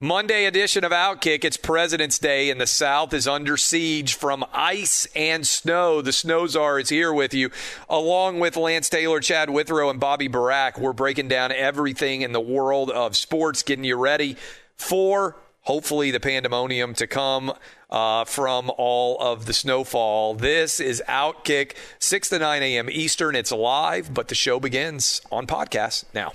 Monday edition of Outkick. It's President's Day, and the South is under siege from ice and snow. The Snow Czar is here with you, along with Lance Taylor, Chad Withrow, and Bobby Burack. We're breaking down everything in the world of sports, getting you ready for hopefully the pandemonium to come uh, from all of the snowfall. This is Outkick, 6 to 9 a.m. Eastern. It's live, but the show begins on podcast now.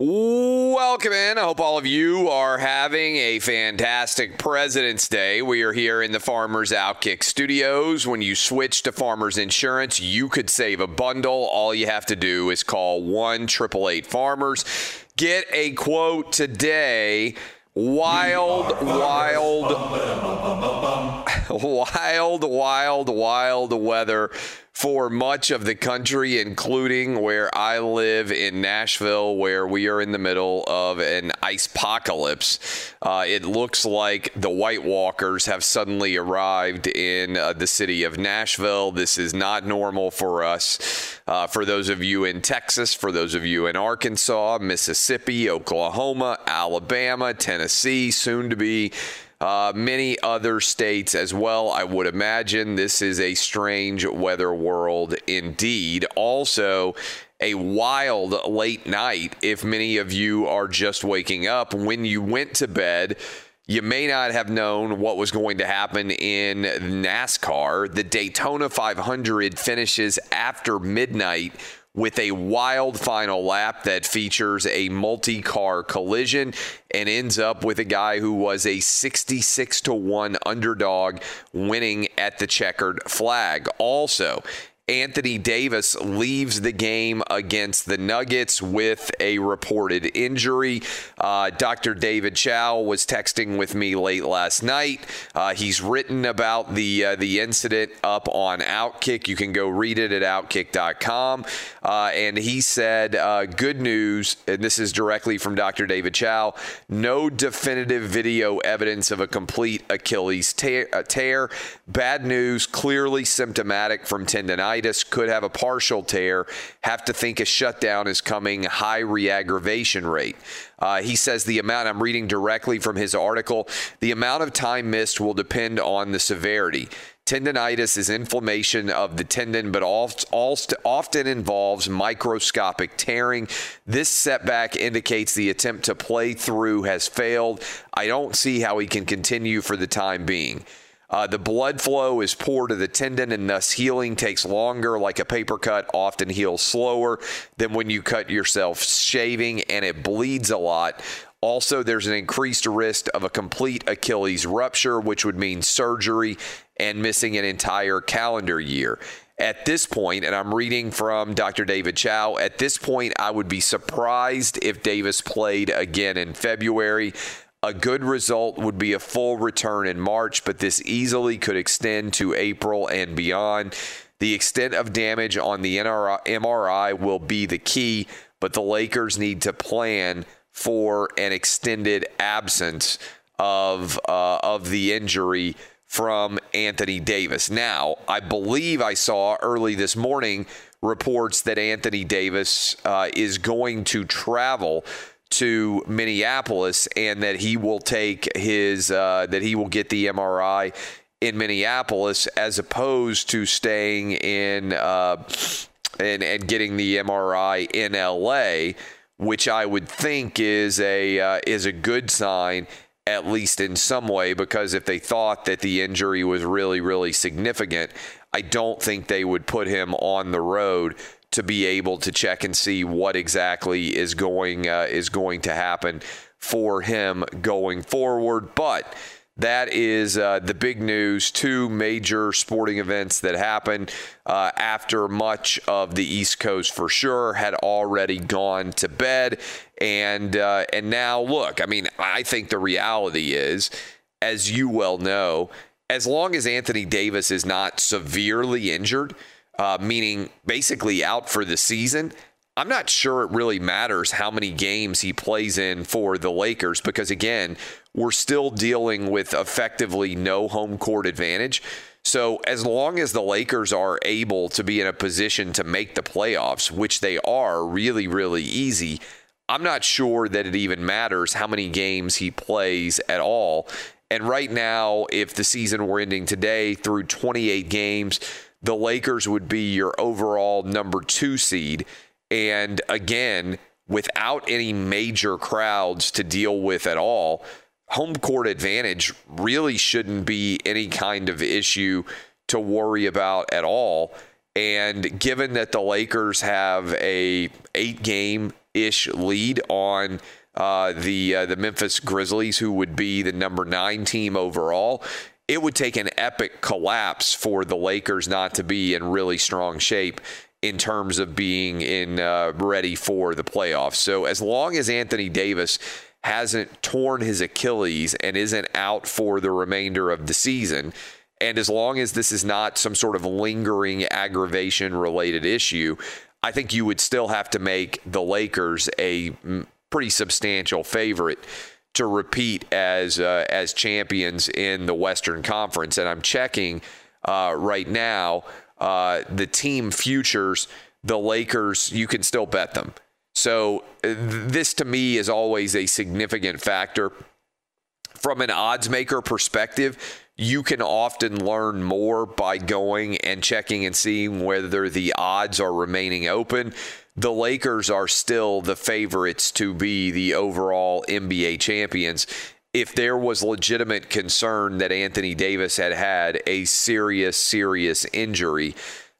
Welcome in. I hope all of you are having a fantastic President's Day. We are here in the Farmers Outkick studios. When you switch to Farmers Insurance, you could save a bundle. All you have to do is call 1 888 Farmers. Get a quote today. Wild, wild, wild, wild, wild weather for much of the country, including where I live in Nashville, where we are in the middle of an ice apocalypse. Uh, it looks like the White Walkers have suddenly arrived in uh, the city of Nashville. This is not normal for us. Uh, for those of you in Texas, for those of you in Arkansas, Mississippi, Oklahoma, Alabama, Tennessee, soon to be uh, many other states as well. I would imagine this is a strange weather world indeed. Also, a wild late night if many of you are just waking up. When you went to bed, you may not have known what was going to happen in NASCAR. The Daytona 500 finishes after midnight with a wild final lap that features a multi car collision and ends up with a guy who was a 66 to 1 underdog winning at the checkered flag. Also, Anthony Davis leaves the game against the Nuggets with a reported injury. Uh, Dr. David Chao was texting with me late last night. Uh, he's written about the uh, the incident up on Outkick. You can go read it at outkick.com. Uh, and he said, uh, "Good news," and this is directly from Dr. David Chao. No definitive video evidence of a complete Achilles tear. uh, tear. Bad news. Clearly symptomatic from tendonitis could have a partial tear. Have to think a shutdown is coming. High reaggravation rate. Uh, he says the amount, I'm reading directly from his article, the amount of time missed will depend on the severity. Tendonitis is inflammation of the tendon, but often involves microscopic tearing. This setback indicates the attempt to play through has failed. I don't see how he can continue for the time being. Uh, the blood flow is poor to the tendon, and thus healing takes longer. Like a paper cut, often heals slower than when you cut yourself shaving, and it bleeds a lot. Also, there's an increased risk of a complete Achilles rupture, which would mean surgery and missing an entire calendar year. At this point, and I'm reading from Dr. David Chao, at this point, I would be surprised if Davis played again in February. A good result would be a full return in March, but this easily could extend to April and beyond. The extent of damage on the MRI will be the key, but the Lakers need to plan for an extended absence of uh, of the injury from Anthony Davis. Now, I believe I saw early this morning reports that Anthony Davis uh, is going to travel to Minneapolis and that he will take his uh, that he will get the MRI in Minneapolis as opposed to staying in uh, and and getting the MRI in LA which I would think is a uh, is a good sign at least in some way because if they thought that the injury was really really significant, I don't think they would put him on the road to be able to check and see what exactly is going uh, is going to happen for him going forward, but that is uh, the big news. Two major sporting events that happened uh, after much of the East Coast, for sure, had already gone to bed, and uh, and now look. I mean, I think the reality is, as you well know, as long as Anthony Davis is not severely injured, uh, meaning basically out for the season. I'm not sure it really matters how many games he plays in for the Lakers because, again, we're still dealing with effectively no home court advantage. So, as long as the Lakers are able to be in a position to make the playoffs, which they are really, really easy, I'm not sure that it even matters how many games he plays at all. And right now, if the season were ending today through 28 games, the Lakers would be your overall number two seed. And again, without any major crowds to deal with at all, home court advantage really shouldn't be any kind of issue to worry about at all. And given that the Lakers have a eight game ish lead on uh, the uh, the Memphis Grizzlies, who would be the number nine team overall, it would take an epic collapse for the Lakers not to be in really strong shape in terms of being in uh, ready for the playoffs. So as long as Anthony Davis hasn't torn his Achilles and isn't out for the remainder of the season, and as long as this is not some sort of lingering aggravation related issue, I think you would still have to make the Lakers a pretty substantial favorite to repeat as uh, as champions in the Western Conference. And I'm checking uh, right now uh, the team futures, the Lakers, you can still bet them. So uh, this to me is always a significant factor. From an odds maker perspective, you can often learn more by going and checking and seeing whether the odds are remaining open. The Lakers are still the favorites to be the overall NBA champions. If there was legitimate concern that Anthony Davis had had a serious, serious injury,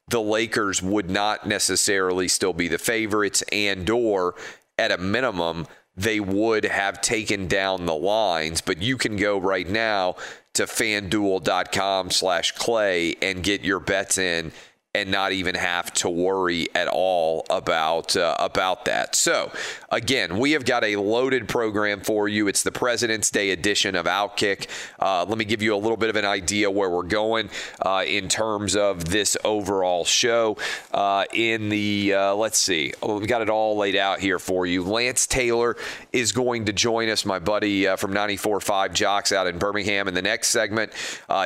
the Lakers would not necessarily still be the favorites and or at a minimum they would have taken down the lines. But you can go right now to fanduel.com slash clay and get your bets in and not even have to worry at all about uh, about that. So, again, we have got a loaded program for you. It's the President's Day edition of Outkick. Uh, let me give you a little bit of an idea where we're going uh, in terms of this overall show. Uh, in the uh, let's see, oh, we've got it all laid out here for you. Lance Taylor is going to join us, my buddy uh, from 94.5 Jox out in Birmingham. In the next segment,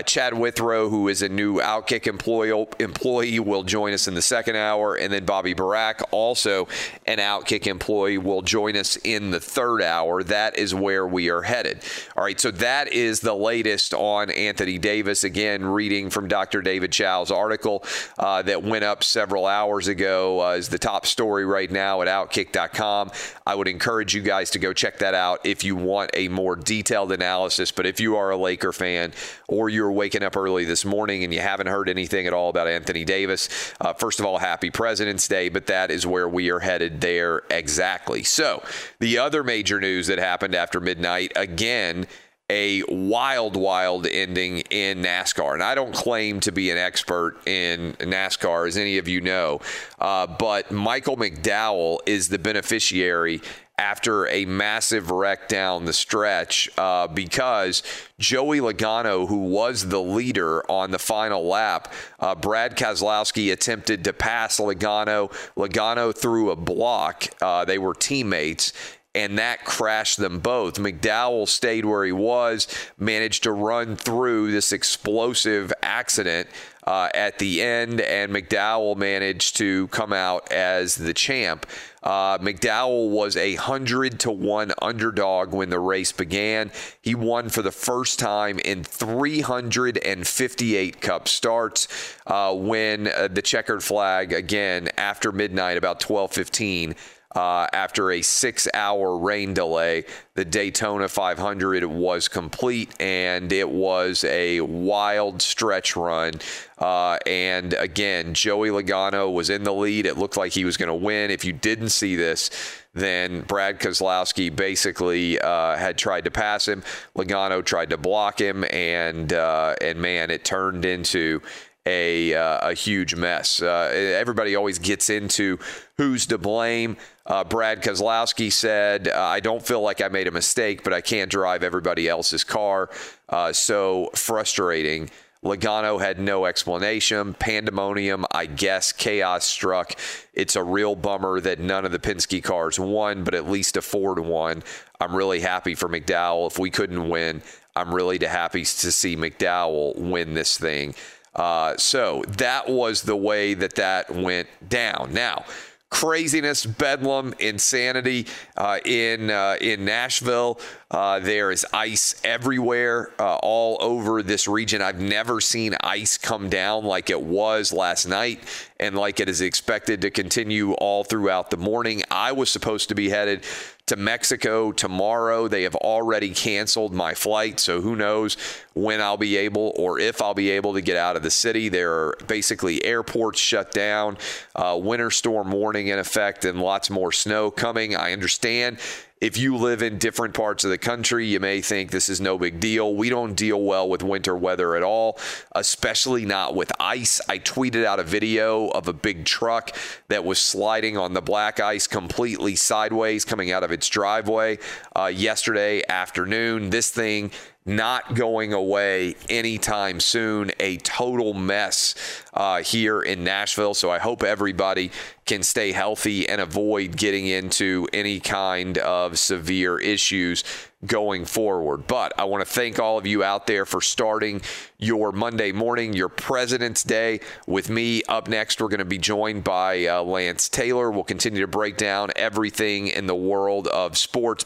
Chad Withrow, who is a new Outkick employee employee will join us in the second hour. And then Bobby Burack, also an Outkick employee, will join us in the third hour. That is where we are headed. All right, so that is the latest on Anthony Davis. Again, reading from Dr. David Chao's article uh, that went up several hours ago uh, is the top story right now at Outkick.com. I would encourage you guys to go check that out if you want a more detailed analysis. But if you are a Laker fan or you're waking up early this morning and you haven't heard anything at all about Anthony Davis, uh, first of all, happy President's Day, but that is where we are headed there exactly. So, the other major news that happened after midnight, again, a wild, wild ending in NASCAR. And I don't claim to be an expert in NASCAR, as any of you know, uh, but Michael McDowell is the beneficiary after a massive wreck down the stretch uh, because Joey Logano, who was the leader on the final lap, uh, Brad Keselowski attempted to pass Logano. Logano threw a block. Uh, they were teammates and that crashed them both. McDowell stayed where he was, managed to run through this explosive accident uh, at the end, and McDowell managed to come out as the champ. Uh, McDowell was a hundred to one underdog when the race began. He won for the first time in 358 Cup starts. Uh, when uh, the checkered flag again after midnight, about 12:15. Uh, after a six hour rain delay. The Daytona 500 was complete and it was a wild stretch run. Uh, and again, Joey Logano was in the lead. It looked like he was going to win. If you didn't see this, then Brad Keselowski basically uh, had tried to pass him. Logano tried to block him, and uh, and man, it turned into a, uh, a huge mess. Uh, everybody always gets into who's to blame. Uh, Brad Keselowski said, uh, I don't feel like I made a mistake, but I can't drive everybody else's car. Uh, so frustrating. Logano had no explanation. Pandemonium, I guess, chaos struck. It's a real bummer that none of the Penske cars won, but at least a Ford won. I'm really happy for McDowell. If we couldn't win, I'm really happy to see McDowell win this thing. Uh, so that was the way that that went down. Now, craziness, bedlam, insanity uh, in uh, in Nashville. Uh, there is ice everywhere, uh, all over this region. I've never seen ice come down like it was last night, and like it is expected to continue all throughout the morning. I was supposed to be headed to Mexico tomorrow. They have already canceled my flight, so who knows when I'll be able or if I'll be able to get out of the city. There are basically airports shut down, uh, winter storm warning in effect, and lots more snow coming. I understand if you live in different parts of the country, you may think this is no big deal. We don't deal well with winter weather at all, especially not with ice. I tweeted out a video of a big truck that was sliding on the black ice completely sideways coming out of its driveway uh, yesterday afternoon. This thing not going away anytime soon. A total mess uh, here in Nashville. So I hope everybody can stay healthy and avoid getting into any kind of severe issues going forward. But I want to thank all of you out there for starting your Monday morning, your President's Day with me. Up next, we're going to be joined by uh, Lance Taylor. We'll continue to break down everything in the world of sports.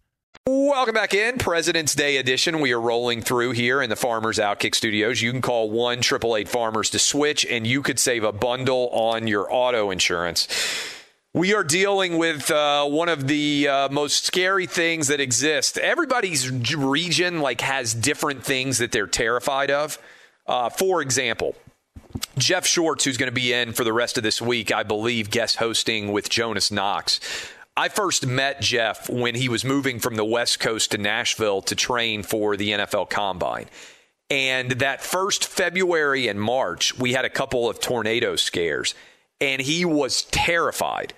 Welcome back in, President's Day edition. We are rolling through here in the Farmers Outkick Studios. You can call one triple eight Farmers to switch, and you could save a bundle on your auto insurance. We are dealing with uh, one of the uh, most scary things that exist. Everybody's region like has different things that they're terrified of. Uh, for example, Jeff Schwartz, who's going to be in for the rest of this week, I believe, guest hosting with Jonas Knox. I first met Jeff when he was moving from the West Coast to Nashville to train for the NFL Combine. And that first February and March, we had a couple of tornado scares, and he was terrified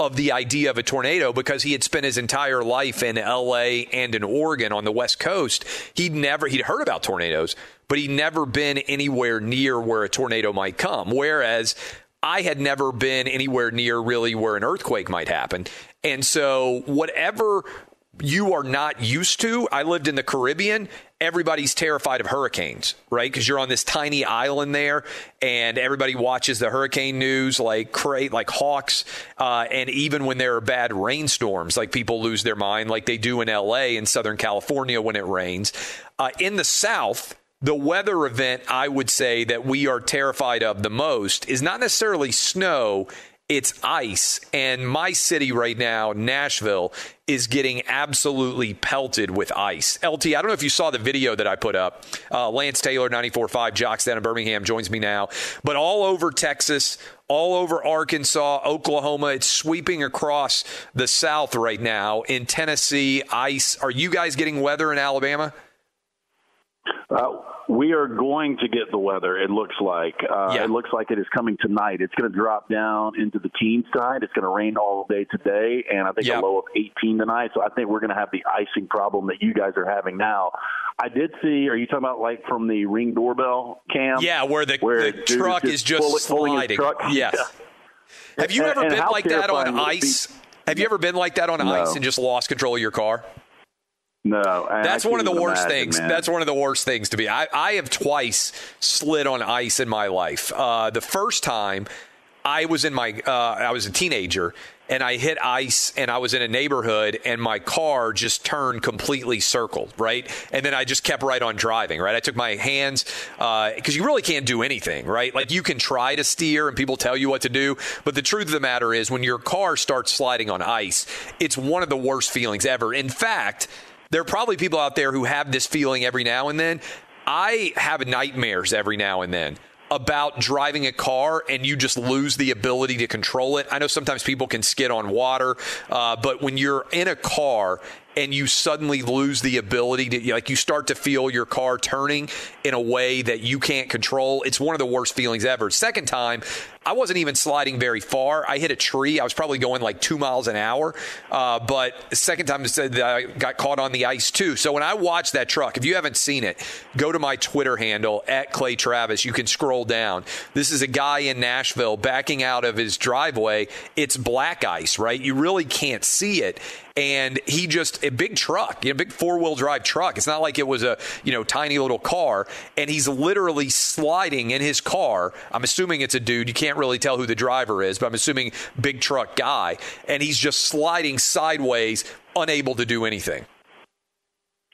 of the idea of a tornado because he had spent his entire life in LA and in Oregon on the West Coast. He'd never he'd heard about tornadoes, but he'd never been anywhere near where a tornado might come. Whereas I had never been anywhere near really where an earthquake might happen. And so, whatever you are not used to, I lived in the Caribbean. Everybody's terrified of hurricanes, right? Because you're on this tiny island there, and everybody watches the hurricane news like cra- like hawks. Uh, and even when there are bad rainstorms, like people lose their mind, like they do in LA in Southern California when it rains. Uh, in the South, the weather event I would say that we are terrified of the most is not necessarily snow, it's ice. And my city right now, Nashville, is getting absolutely pelted with ice. LT, I don't know if you saw the video that I put up. Uh, Lance Taylor, 94.5, Jox down in Birmingham, joins me now. But all over Texas, all over Arkansas, Oklahoma, it's sweeping across the South right now. In Tennessee, ice. Are you guys getting weather in Alabama? Uh, we are going to get the weather. It looks like. Uh, Yeah. It looks like it is coming tonight. It's going to drop down into the teen side. It's going to rain all day today, and I think a low of 18 tonight. So I think we're going to have the icing problem that you guys are having now. I did see. Are you talking about like from the ring doorbell cam? Yeah, where the, Where the truck just is just his sliding. Yes. Yeah. Have you And- ever and been like that on it be- ice? Have you ever been like that on No. ice and just lost control of your car? No, I- I That's can't one of the worst imagine, things. man. That's one of the worst things to be. I, I have twice slid on ice in my life. Uh, the first time, I was in my, uh, I was a teenager, and I hit ice, and I was in a neighborhood, and my car just turned completely circled, right? And then I just kept right on driving, right? I took my hands because you really can't do anything, right? Like you can try to steer, and people tell you what to do, but the truth of the matter is, when your car starts sliding on ice, it's one of the worst feelings ever. In fact. There are probably people out there who have this feeling every now and then. I have nightmares every now and then about driving a car and you just lose the ability to control it. I know sometimes people can skid on water, uh, but when you're in a car and you suddenly lose the ability to, like, you start to feel your car turning in a way that you can't control, it's one of the worst feelings ever. Second time, I wasn't even sliding very far. I hit a tree. I was probably going like two miles an hour. Uh, but second time that I got caught on the ice too. So when I watched that truck, if you haven't seen it, go to my Twitter handle at Clay Travis. You can scroll down. This is a guy in Nashville backing out of his driveway. It's black ice, right? You really can't see it. And he just a big truck, you know, big four wheel drive truck. It's not like it was a you know tiny little car. And he's literally sliding in his car. I'm assuming it's a dude. You can't really tell who the driver is, but I'm assuming big truck guy. And he's just sliding sideways, unable to do anything.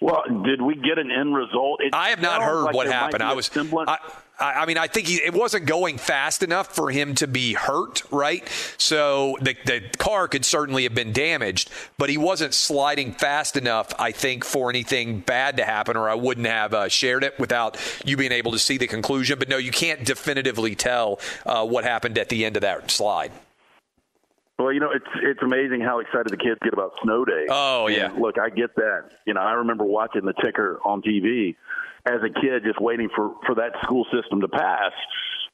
Well, did we get an end result? It I have not heard like what happened. I was. I, I I mean, I think he, it wasn't going fast enough for him to be hurt, right? So the, the car could certainly have been damaged, but he wasn't sliding fast enough, I think, for anything bad to happen, or I wouldn't have uh, shared it without you being able to see the conclusion. But no, you can't definitively tell uh, what happened at the end of that slide. Well, you know, it's it's amazing how excited the kids get about snow day. Oh, And yeah. look, I get that. You know, I remember watching the ticker on TV as a kid, just waiting for for that school system to pass.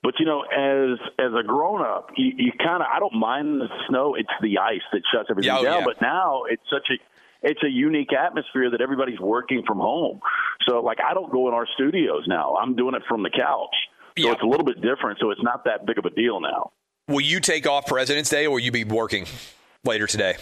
But you know, as as a grown up, you, you kind of I don't mind the snow. It's the ice that shuts everything oh, down. yeah. But now it's such a it's a unique atmosphere that everybody's working from home. So like I don't go in our studios now. I'm doing it from the couch. So Yeah. it's a little bit different. So it's not that big of a deal now. Will you take off President's Day, or will you be working later today?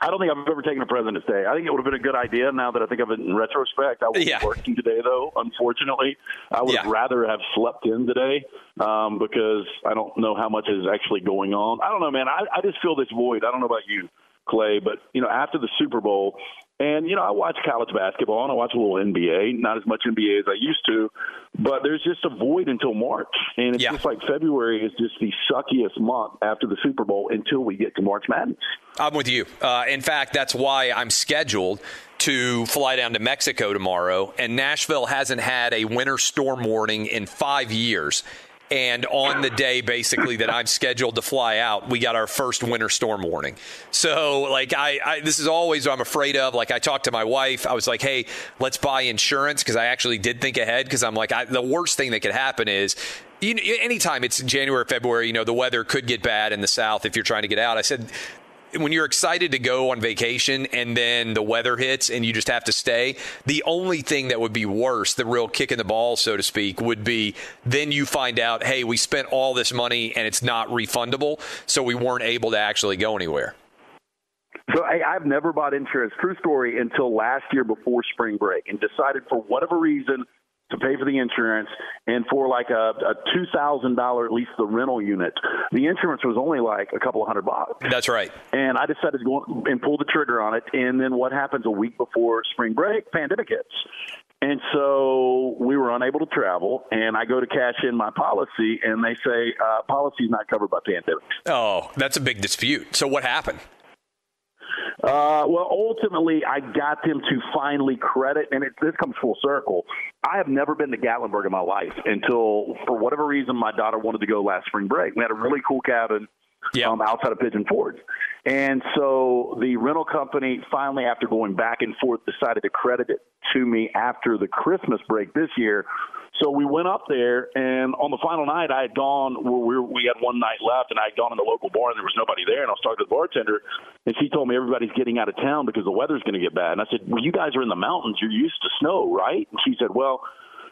I don't think I've ever taken a President's Day. I think it would have been a good idea now that I think of it in retrospect. I was Yeah. working today, though, unfortunately. I would Yeah. rather have slept in today um, because I don't know how much is actually going on. I don't know, man. I, I just feel this void. I don't know about you, Clay, but, you know, after the Super Bowl, and, you know, I watch college basketball and I watch a little NBA, not as much NBA as I used to, but there's just a void until March. And it's Yeah. just like February is just the suckiest month after the Super Bowl until we get to March Madness. I'm with you. Uh, in fact, that's why I'm scheduled to fly down to Mexico tomorrow. And Nashville hasn't had a winter storm warning in five years. And on the day, basically, that I'm scheduled to fly out, we got our first winter storm warning. So, like, I, I this is always what I'm afraid of. Like, I talked to my wife. I was like, "Hey, let's buy insurance," because I actually did think ahead. Because I'm like, I, the worst thing that could happen is you anytime it's January, February, you know, the weather could get bad in the South if you're trying to get out. I said, when you're excited to go on vacation and then the weather hits and you just have to stay, the only thing that would be worse, the real kick in the ball, so to speak, would be then you find out, hey, we spent all this money and it's not refundable, so we weren't able to actually go anywhere. So I, I've never bought insurance, true story, until last year before spring break, and decided for whatever reason to pay for the insurance, and for like a, a two thousand dollar at least the rental unit. The insurance was only like a couple of hundred bucks. That's right. And I decided to go and pull the trigger on it. And then what happens a week before spring break? Pandemic hits. And so we were unable to travel, and I go to cash in my policy, and they say uh, policy is not covered by pandemics. Oh, that's a big dispute. So what happened? Uh, well, ultimately, I got them to finally credit, and it, this comes full circle. I have never been to Gatlinburg in my life until, for whatever reason, my daughter wanted to go last spring break. We had a really cool cabin Yeah. um, outside of Pigeon Forge. And so the rental company finally, after going back and forth, decided to credit it to me after the Christmas break this year. So we went up there, and on the final night, I had gone. We, were, we had one night left, and I had gone in the local bar, and there was nobody there. And I was talking to the bartender, and she told me everybody's getting out of town because the weather's going to get bad. And I said, "Well, you guys are in the mountains. You're used to snow, right?" And she said, "Well."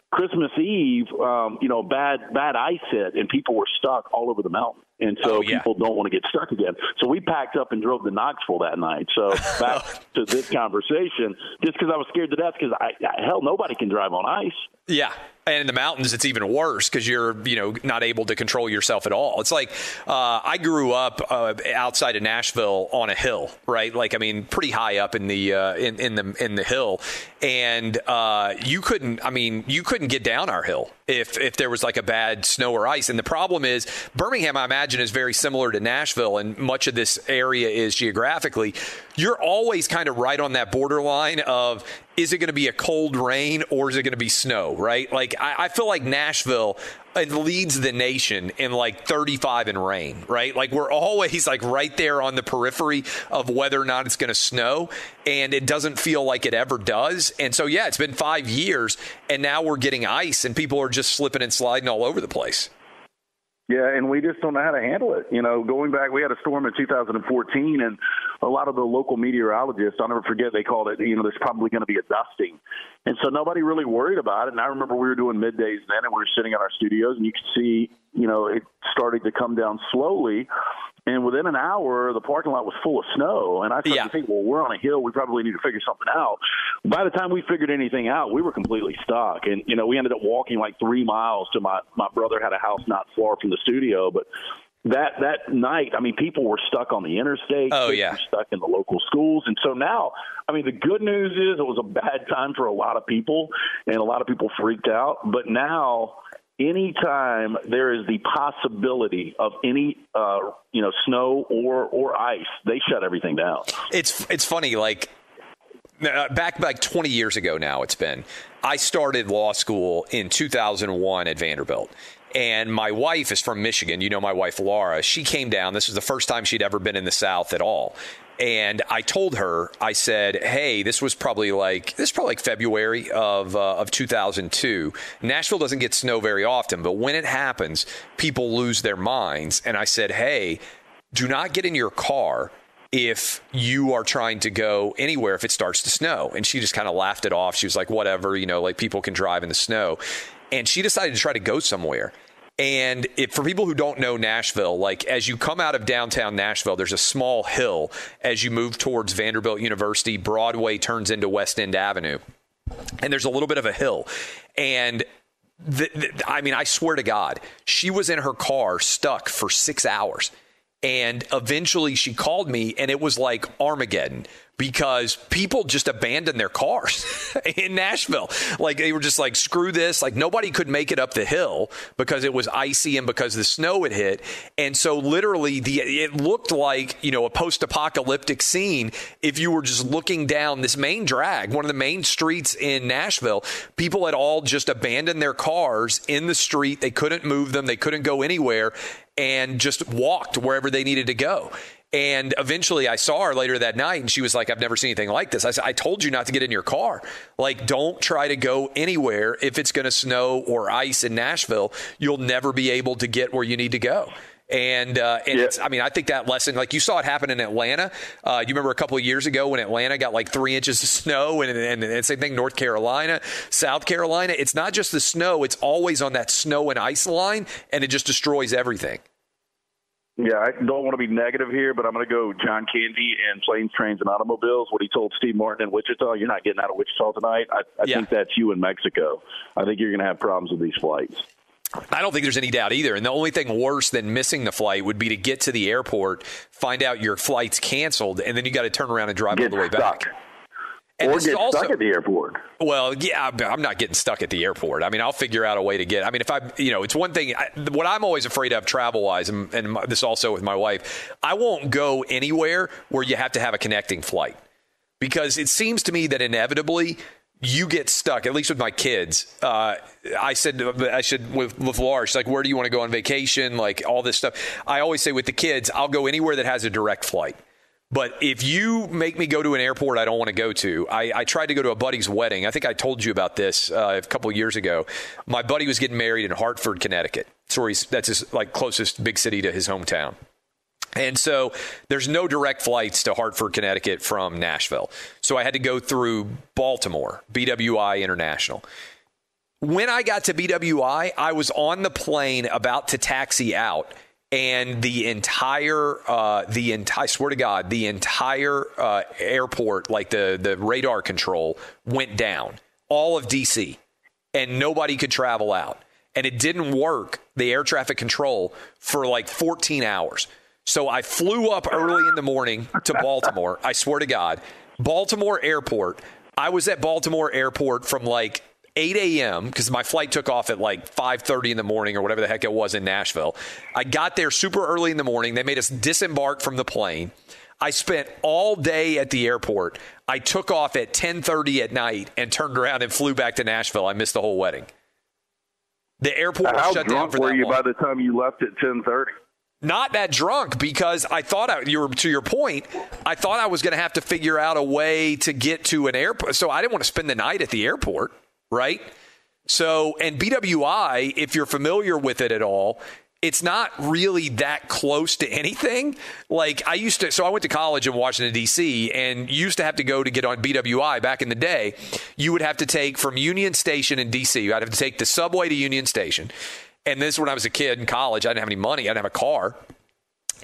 Christmas Eve, um, you know, bad bad ice hit, and people were stuck all over the mountain, and so Oh, yeah. people don't want to get stuck again. So we packed up and drove to Knoxville that night. So back to this conversation, just because I was scared to death, because I, I hell nobody can drive on ice. Yeah. And in the mountains, it's even worse because you're, you know, not able to control yourself at all. It's like uh, I grew up uh, outside of Nashville on a hill, right? Like, I mean, pretty high up in the uh, in in the in the hill, and uh, you couldn't. I mean, you couldn't get down our hill if if there was like a bad snow or ice. And the problem is, Birmingham, I imagine, is very similar to Nashville, and much of this area is geographically. You're always kind of right on that borderline of is it going to be a cold rain or is it going to be snow, right? Like, I, I feel like Nashville uh, leads the nation in like 35 in rain, right? Like, we're always like right there on the periphery of whether or not it's going to snow, and it doesn't feel like it ever does. And so, yeah, it's been five years, and now we're getting ice, and people are just slipping and sliding all over the place. Yeah, and we just don't know how to handle it. You know, going back, we had a storm in 2014, and a lot of the local meteorologists, I'll never forget, they called it, you know, there's probably going to be a dusting. And so nobody really worried about it. And I remember we were doing middays then, and we were sitting in our studios, and you could see, you know, it started to come down slowly. And within an hour, the parking lot was full of snow. And I started Yeah. to think, well, we're on a hill. We probably need to figure something out. By the time we figured anything out, we were completely stuck. And, you know, we ended up walking like three miles to my, my brother had a house not far from the studio. But that, that night, I mean, people were stuck on the interstate. Oh, yeah. were stuck in the local schools. And so now, I mean, the good news is it was a bad time for a lot of people, and a lot of people freaked out. But now, anytime there is the possibility of any, uh, you know, snow or or ice, they shut everything down. It's it's funny like uh, back like 20 years ago now it's been i started law school in 2001 at vanderbilt and my wife is from michigan you know my wife laura she came down this was the first time she'd ever been in the south at all and I told her, I said, "Hey, this was probably like this is probably like February of uh, of 2002. Nashville doesn't get snow very often, but when it happens, people lose their minds." And I said, "Hey, do not get in your car if you are trying to go anywhere if it starts to snow. And she just kind of laughed it off. She was like, whatever, you know, like people can drive in the snow. And she decided to try to go somewhere. And if, for people who don't know Nashville, like as you come out of downtown Nashville, there's a small hill as you move towards Vanderbilt University. Broadway turns into West End Avenue. And there's a little bit of a hill. And the, the, I mean, I swear to God, she was in her car stuck for six hours. And eventually she called me, and it was like Armageddon because people just abandoned their cars in Nashville. Like they were just like, screw this. Like nobody could make it up the hill because it was icy and because the snow had hit. And so literally the it looked like, you know, a post-apocalyptic scene if you were just looking down this main drag, one of the main streets in Nashville. People had all just abandoned their cars in the street. They couldn't move them. They couldn't go anywhere and just walked wherever they needed to go. And eventually I saw her later that night and she was like, I've never seen anything like this. I said, I told you not to get in your car. Like, don't try to go anywhere if it's going to snow or ice in Nashville. You'll never be able to get where you need to go. And, uh, and Yeah. it's, I mean, I think that lesson, like you saw it happen in Atlanta. Uh, you remember a couple of years ago when Atlanta got like three inches of snow and, and, and same thing, North Carolina, South Carolina. It's not just the snow, it's always on that snow and ice line and it just destroys everything. Yeah, I don't want to be negative here, but I'm going to go John Candy and Planes, Trains, and Automobiles. What he told Steve Martin in Wichita, you're not getting out of Wichita tonight. I, I Yeah. think that's you in Mexico. I think you're going to have problems with these flights. I don't think there's any doubt either. And the only thing worse than missing the flight would be to get to the airport, find out your flight's canceled, and then you got to turn around and drive all the way stuck. back. And or get also, stuck at the airport. Well, yeah, I'm- I'm not getting stuck at the airport. I mean, I'll figure out a way to get. I mean, if I, you know, it's one thing. I, what I'm always afraid of travel wise, and, and my, this also with my wife, I won't go anywhere where you have to have a connecting flight because it seems to me that inevitably you get stuck. At least with my kids, uh, I said I should with with Laura. She's like, "Where do you want to go on vacation?" Like all this stuff. I always say with the kids, I'll go anywhere that has a direct flight. But if you make me go to an airport I don't want to go to, I, I tried to go to a buddy's wedding. I think I told you about this uh, a couple years ago. My buddy was getting married in Hartford, Connecticut. He's, that's his like closest big city to his hometown. And so there's no direct flights to Hartford, Connecticut from Nashville. So I had to go through Baltimore, BWI International. When I got to BWI, I was on the plane about to taxi out and the entire uh, the entire I swear to God, the entire uh, airport, like the the radar control, went down. All of DC, and nobody could travel out, and it didn't work. The air traffic control for like 14 hours. So I flew up early in the morning to Baltimore. I swear to God, Baltimore Airport. I was at Baltimore Airport from like 8 a.m. because my flight took off at like 5:30 in the morning or whatever the heck it was in Nashville. I got there super early in the morning. They made us disembark from the plane. I spent all day at the airport. I took off at 10:30 at night and turned around and flew back to Nashville. I missed the whole wedding. The airport was How shut down drunk for were you long by the time you left at ten thirty? not that drunk because I thought I, you were to your point. I thought I was going to have to figure out a way to get to an airport, so I didn't want to spend the night at the airport, right? So, and BWI, if you're familiar with it at all, it's not really that close to anything. Like I used to, so I went to college in Washington D.C. and used to have to go to get on BWI back in the day. You would have to take from Union Station in D.C. Would have to take the subway to Union Station. And this is when I was a kid in college. I didn't have any money. I didn't have a car.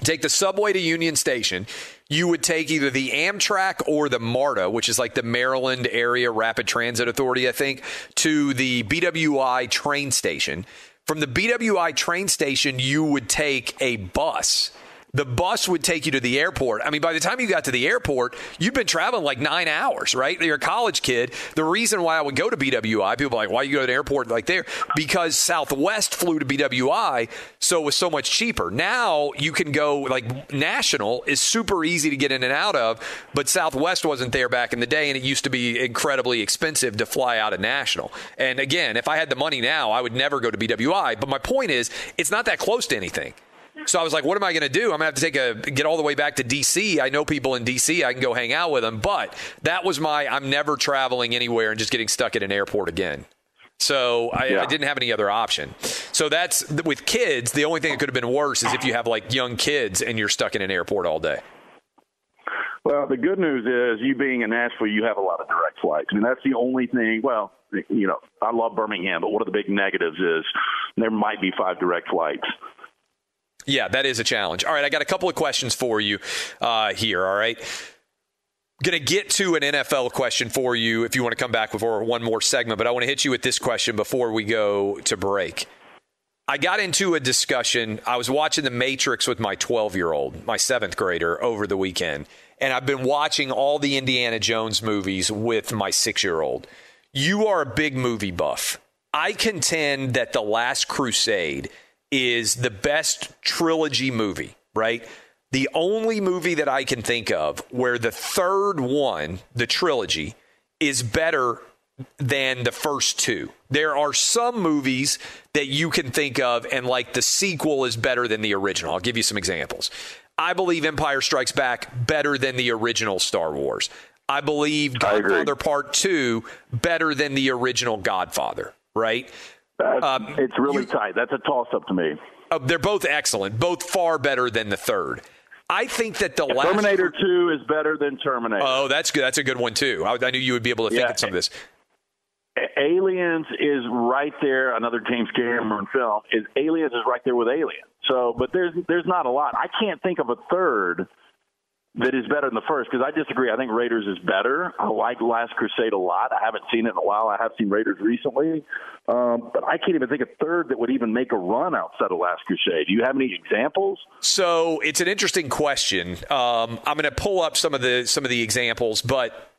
Take the subway to Union Station. You would take either the Amtrak or the MARTA, which is like the Maryland Area Rapid Transit Authority, I think, to the BWI train station. From the BWI train station, you would take a bus. The bus would take you to the airport. I mean, by the time you got to the airport, you've been traveling like nine hours, right? You're a college kid. The reason why I would go to BWI, people are like, why you go to the airport like there? Because Southwest flew to BWI, so it was so much cheaper. Now you can go like national is super easy to get in and out of, but Southwest wasn't there back in the day, and it used to be incredibly expensive to fly out of national. And again, if I had the money now, I would never go to BWI. But my point is, it's not that close to anything. So I was like, what am I going to do? I'm going to have to take a get all the way back to DC. I know people in DC. I can go hang out with them. But that was my I'm never traveling anywhere and just getting stuck at an airport again. So I, Yeah. I didn't have any other option. So that's with kids. The only thing that could have been worse is if you have like young kids and you're stuck in an airport all day. Well, the good news is you being in Nashville, you have a lot of direct flights. I mean, that's the only thing. Well, you know, I love Birmingham, but one of the big negatives is there might be five direct flights. Yeah, that is a challenge. All right, I got a couple of questions for you uh, here. All right. Going to get to an NFL question for you if you want to come back before one more segment, but I want to hit you with this question before we go to break. I got into a discussion. I was watching The Matrix with my 12 year old, my seventh grader, over the weekend. And I've been watching all the Indiana Jones movies with my six year old. You are a big movie buff. I contend that The Last Crusade is the best trilogy movie, right? The only movie that I can think of where the third one, the trilogy, is better than the first two. There are some movies that you can think of, and like the sequel is better than the original. I'll give you some examples. I believe Empire Strikes Back better than the original Star Wars. I believe I. Godfather Part 2 better than the original Godfather, right? Um, it's really you- tight. That's a toss up to me. Uh, they're both excellent, both far better than the third. I think that the last Terminator 2 is better than Terminator. Oh, that's good. That's a good one too. I, I knew you would be able to think Yeah. of some of this. Aliens is right there. Another James Cameron film is Aliens is right there with Aliens. So, but there's there's not a lot. I can't think of a third that is better than the first because I disagree. I think Raiders is better. I like Last Crusade a lot. I haven't seen it in a while. I have seen Raiders recently, um, but I can't even think of third that would even make a run outside of Last Crusade. Do you have any examples? So it's an interesting question. Um, I'm going to pull up some of the some of the examples, but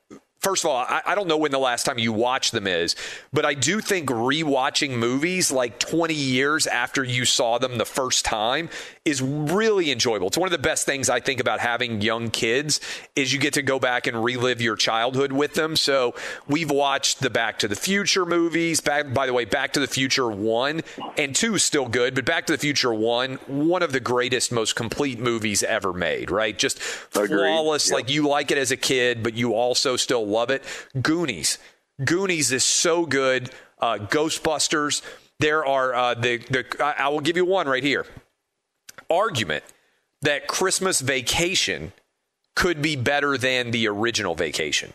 first of all, I, I, don't know when the last time you watched them is, but I do think rewatching movies like 20 years after you saw them the first time is really enjoyable. It's one of the best things I think about having young kids is you get to go back and relive your childhood with them. So we've watched the Back to the Future movies. Back, by the way, Back to the Future 1 and 2 is still good, but Back to the Future 1, one of the greatest, most complete movies ever made, right? Just flawless. Yep. Like you like it as a kid, but you also still love it. Goonies. Goonies is so good. Uh, Ghostbusters. There are uh, the the. I will give you one right here. Argument that Christmas Vacation could be better than the original Vacation.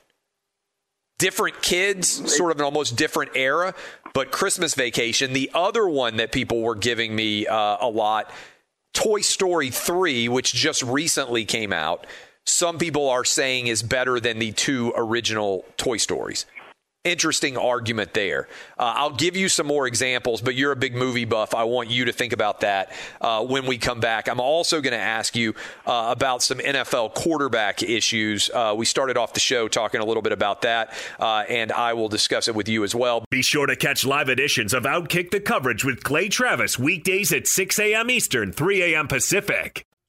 Different kids, sort of an almost different era, but Christmas Vacation. The other one that people were giving me uh, a lot, Toy Story 3, which just recently came out some people are saying is better than the two original Toy Stories. Interesting argument there. Uh, I'll give you some more examples, but you're a big movie buff. I want you to think about that uh, when we come back. I'm also going to ask you uh, about some NFL quarterback issues. Uh, we started off the show talking a little bit about that, uh, and I will discuss it with you as well. Be sure to catch live editions of Outkick the Coverage with Clay Travis weekdays at 6 a.m. Eastern, 3 a.m. Pacific.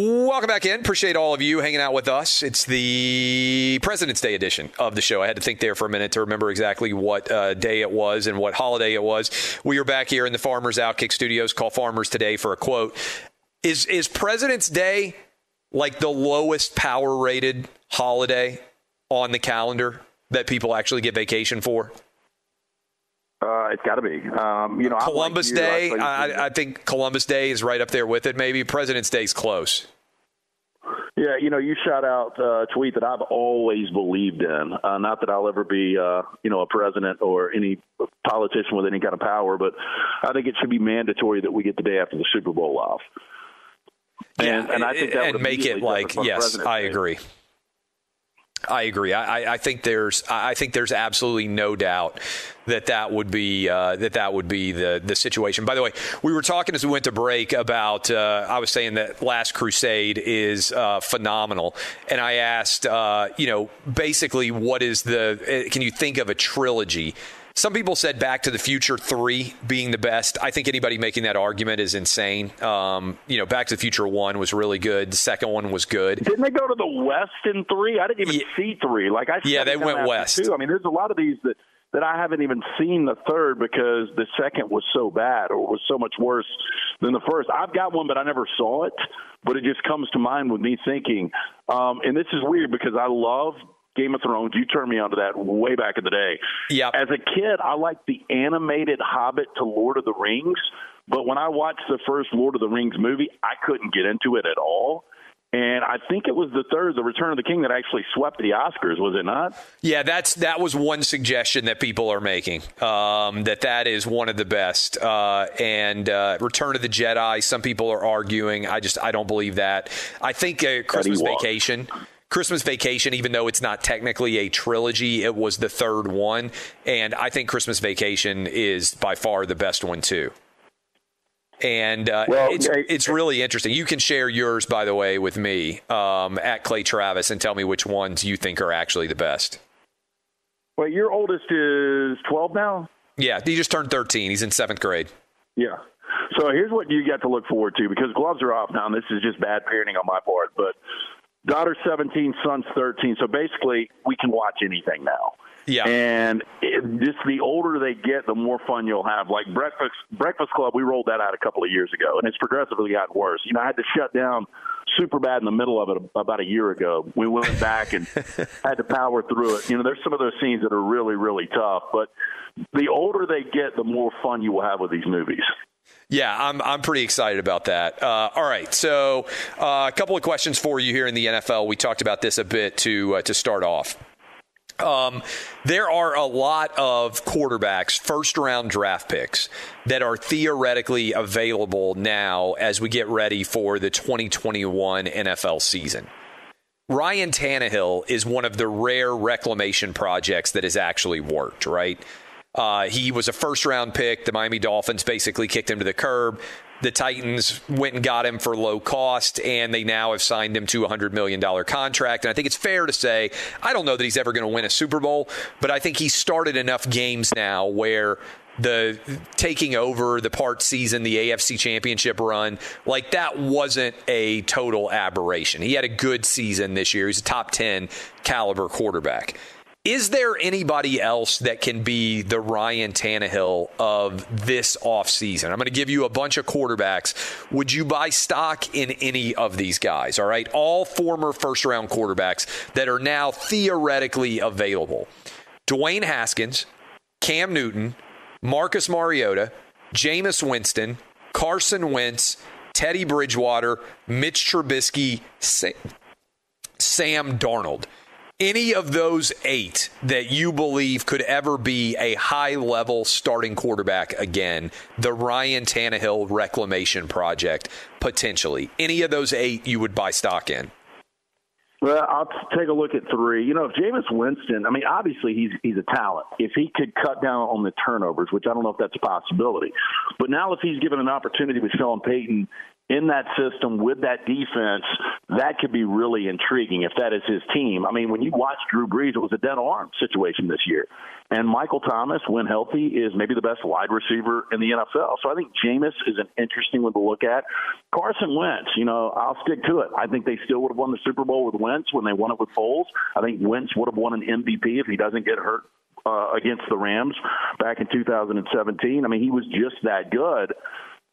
Welcome back in. Appreciate all of you hanging out with us. It's the President's Day edition of the show. I had to think there for a minute to remember exactly what uh, day it was and what holiday it was. We are back here in the Farmers Outkick Studios. Call Farmers today for a quote. Is is President's Day like the lowest power rated holiday on the calendar that people actually get vacation for? Uh, it's got to be. Um, you know, Columbus you. Day, I, I, think Columbus Day is right up there with it. Maybe President's Day is close. Yeah, you know, you shout out uh, a tweet that I've always believed in. Uh, not that I'll ever be, uh, you know, a president or any politician with any kind of power, but I think it should be mandatory that we get the day after the Super Bowl off. And, and I think that and would make it like set us on yes, I Day. I agree. I, I- I think there's I think there's absolutely no doubt that that would be uh, that that would be the the situation. By the way, we were talking as we went to break about uh, I was saying that Last Crusade is uh, phenomenal, and I asked uh, you know basically what is the uh, can you think of a trilogy? Some people said Back to the Future 3 being the best. I think anybody making that argument is insane. Um, you know, Back to the Future 1 was really good. The second one was good. Didn't they go to the West in three? I didn't even Yeah. see three. Like I Yeah, they went West. Two. I mean, there's a lot of these that that I haven't even seen the third because the second was so bad or was so much worse than the first. I've got one, but I never saw it. But it just comes to mind with me thinking, um, and this is weird because I love Game of Thrones. You turned me onto that way back in the day. Yep. As a kid, I liked the animated Hobbit to Lord of the Rings. But when I watched the first Lord of the Rings movie, I couldn't get into it at all. And I think it was the third, The Return of the King, that actually swept the Oscars, was it not? Yeah, that's that was one suggestion that people are making. Um, that that is one of the best. Uh, and uh, Return of the Jedi. Some people are arguing. I just I don't believe that. I think uh, Christmas. Vacation. Christmas Vacation, even though it's not technically a trilogy, it was the third one, and I think Christmas Vacation is by far the best one too. And uh, Well, it's I- it's really interesting. You can share yours, by the way, with me um, at Clay Travis, and tell me which ones you think are actually the best. Well, your oldest is 12 now? Yeah, he just turned 13. He's in seventh grade. Yeah. So here's what you got to look forward to because gloves are off now, and this is just bad parenting on my part. But daughter's 17, son's 13. So basically, we can watch anything now. Yeah. And it, just the older they get, the more fun you'll have. Like Breakfast Breakfast Club, we rolled that out a couple of years ago, and it's progressively gotten worse. You know, I had to shut down Superbad in the middle of it about a year ago. We went back and had to power through it. You know, there's some of those scenes that are really, really tough, but the older they get, the more fun you will have with these movies. Yeah, I'm I'm pretty excited about that. Uh, all right, so uh, a couple of questions for you here in the NFL. We talked about this a bit to uh, to start off. Um, there are a lot of quarterbacks, first round draft picks, that are theoretically available now as we get ready for the 2021 NFL season. Ryan Tannehill is one of the rare reclamation projects that has actually worked, right? Uh, he was a first round pick. The Miami Dolphins basically kicked him to the curb. The Titans went and got him for low cost, and they now have signed him to a $100 million contract. And I think it's fair to say, I don't know that he's ever going to win a Super Bowl, but I think he's started enough games now where the taking over the part season, the AFC championship run, like that wasn't a total aberration. He had a good season this year. He's a top 10 caliber quarterback. Is there anybody else that can be the Ryan Tannehill of this offseason? I'm going to give you a bunch of quarterbacks. Would you buy stock in any of these guys? All right. All former first round quarterbacks that are now theoretically available Dwayne Haskins, Cam Newton, Marcus Mariota, Jameis Winston, Carson Wentz, Teddy Bridgewater, Mitch Trubisky, Sam Darnold any of those eight that you believe could ever be a high level starting quarterback again, the Ryan Tannehill reclamation project, potentially, any of those eight you would buy stock in? Well, I'll take a look at three. You know, if Jameis Winston, I mean, obviously he's he's a talent. If he could cut down on the turnovers, which I don't know if that's a possibility, but now if he's given an opportunity with Sean Payton in that system with that defense, that could be really intriguing if that is his team. I mean, when you watch Drew Brees, it was a dead arm situation this year. And Michael Thomas, when healthy, is maybe the best wide receiver in the NFL. So I think Jameis is an interesting one to look at. Carson Wentz, you know, I'll stick to it. I think they still would have won the Super Bowl with Wentz when they won it with Foles. I think Wentz would have won an MVP if he doesn't get hurt uh, against the Rams back in 2017. I mean, he was just that good.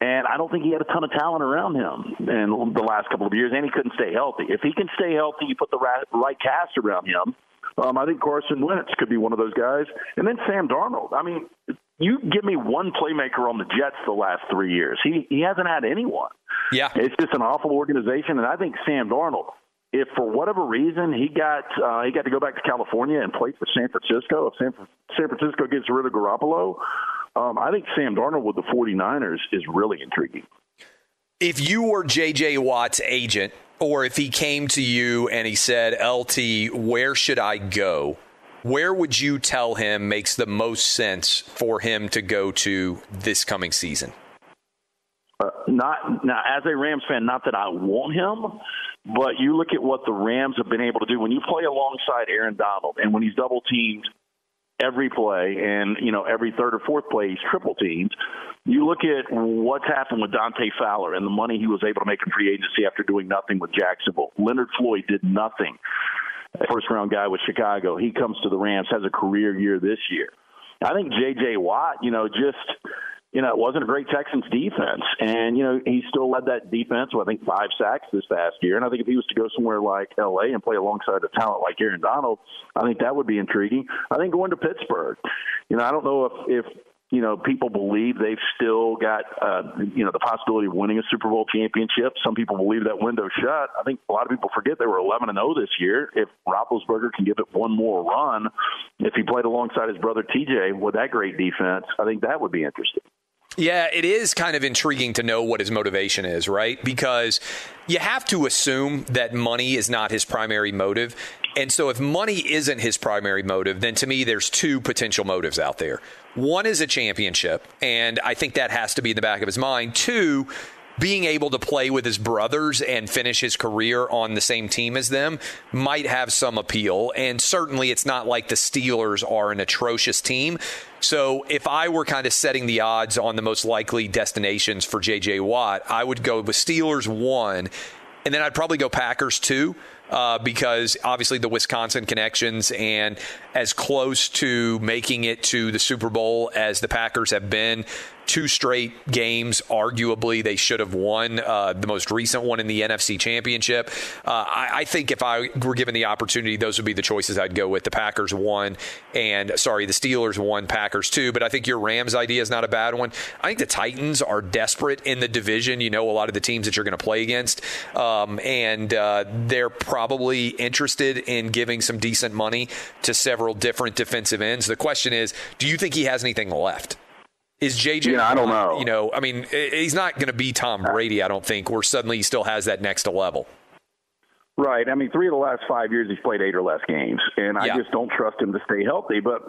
And I don't think he had a ton of talent around him in the last couple of years, and he couldn't stay healthy. If he can stay healthy, you put the right, cast around him. Um, I think Carson Wentz could be one of those guys. And then Sam Darnold. I mean, you give me one playmaker on the Jets the last three years. He he hasn't had anyone. Yeah, it's just an awful organization. And I think Sam Darnold, if for whatever reason he got uh, he got to go back to California and play for San Francisco, if San, San Francisco gets rid of Garoppolo, um, I think Sam Darnold with the 49ers is really intriguing. If you were J.J. Watt's agent, or if he came to you and he said, LT, where should I go? Where would you tell him makes the most sense for him to go to this coming season? Uh, not now, as a Rams fan, not that I want him, but you look at what the Rams have been able to do when you play alongside Aaron Donald, and when he's double teamed every play, and you know every third or fourth play he's triple teamed. You look at what's happened with Dante Fowler and the money he was able to make in free agency after doing nothing with Jacksonville. Leonard Floyd did nothing. First round guy with Chicago. He comes to the Rams, has a career year this year. I think J.J. Watt, you know, just you know, it wasn't a great Texans defense. And, you know, he still led that defense with, I think, five sacks this past year. And I think if he was to go somewhere like L.A. and play alongside a talent like Aaron Donald, I think that would be intriguing. I think going to Pittsburgh, you know, I don't know if, if you know, people believe they've still got, uh, you know, the possibility of winning a Super Bowl championship. Some people believe that window shut. I think a lot of people forget they were 11 and 0 this year. If Roethlisberger can give it one more run, if he played alongside his brother TJ with that great defense, I think that would be interesting. Yeah, it is kind of intriguing to know what his motivation is, right? Because you have to assume that money is not his primary motive. And so if money isn't his primary motive, then to me, there's two potential motives out there. One is a championship, and I think that has to be in the back of his mind. Two, being able to play with his brothers and finish his career on the same team as them might have some appeal. And certainly it's not like the Steelers are an atrocious team. So if I were kind of setting the odds on the most likely destinations for JJ Watt, I would go with Steelers one, and then I'd probably go Packers two. Uh, because obviously the Wisconsin connections and as close to making it to the Super Bowl as the Packers have been, two straight games. Arguably, they should have won uh, the most recent one in the NFC Championship. Uh, I, I, think if I were given the opportunity, those would be the choices I'd go with. The Packers one, and sorry, the Steelers one, Packers two. But I think your Rams idea is not a bad one. I think the Titans are desperate in the division. You know, a lot of the teams that you're going to play against, um, and uh, they're probably interested in giving some decent money to several different defensive ends. The question is, do you think he has anything left? Is JJ? Yeah, I don't know. You know, I mean, he's not going to be Tom Brady. I don't think. Where suddenly he still has that next level. Right. I mean, three of the last five years he's played eight or less games, and I just don't trust him to stay healthy. But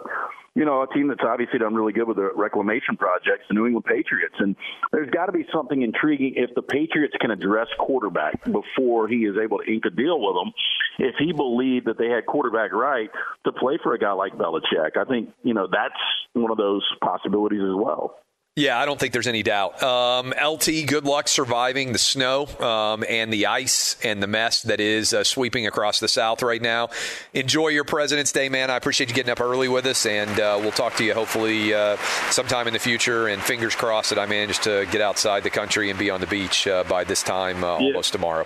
you know, a team that's obviously done really good with the reclamation projects, the New England Patriots. And there's got to be something intriguing if the Patriots can address quarterback before he is able to ink a deal with them. If he believed that they had quarterback right to play for a guy like Belichick, I think, you know, that's one of those possibilities as well. Yeah, I don't think there's any doubt. Um, LT, good luck surviving the snow um, and the ice and the mess that is uh, sweeping across the South right now. Enjoy your President's Day, man. I appreciate you getting up early with us, and uh, we'll talk to you hopefully uh, sometime in the future. And fingers crossed that I manage to get outside the country and be on the beach uh, by this time uh, Yeah. almost tomorrow.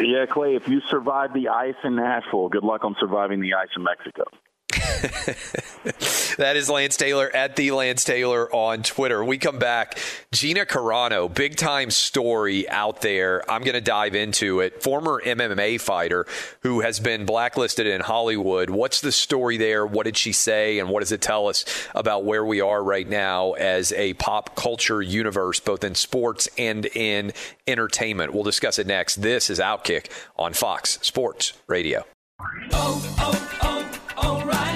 Yeah, Clay, if you survive the ice in Nashville, good luck on surviving the ice in Mexico. That is Lance Taylor at the Lance Taylor on Twitter. We come back. Gina Carano, big time story out there. I'm going to dive into it. Former MMA fighter who has been blacklisted in Hollywood. What's the story there? What did she say? And what does it tell us about where we are right now as a pop culture universe, both in sports and in entertainment? We'll discuss it next. This is Outkick on Fox Sports Radio. Oh, oh, oh,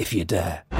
if you dare.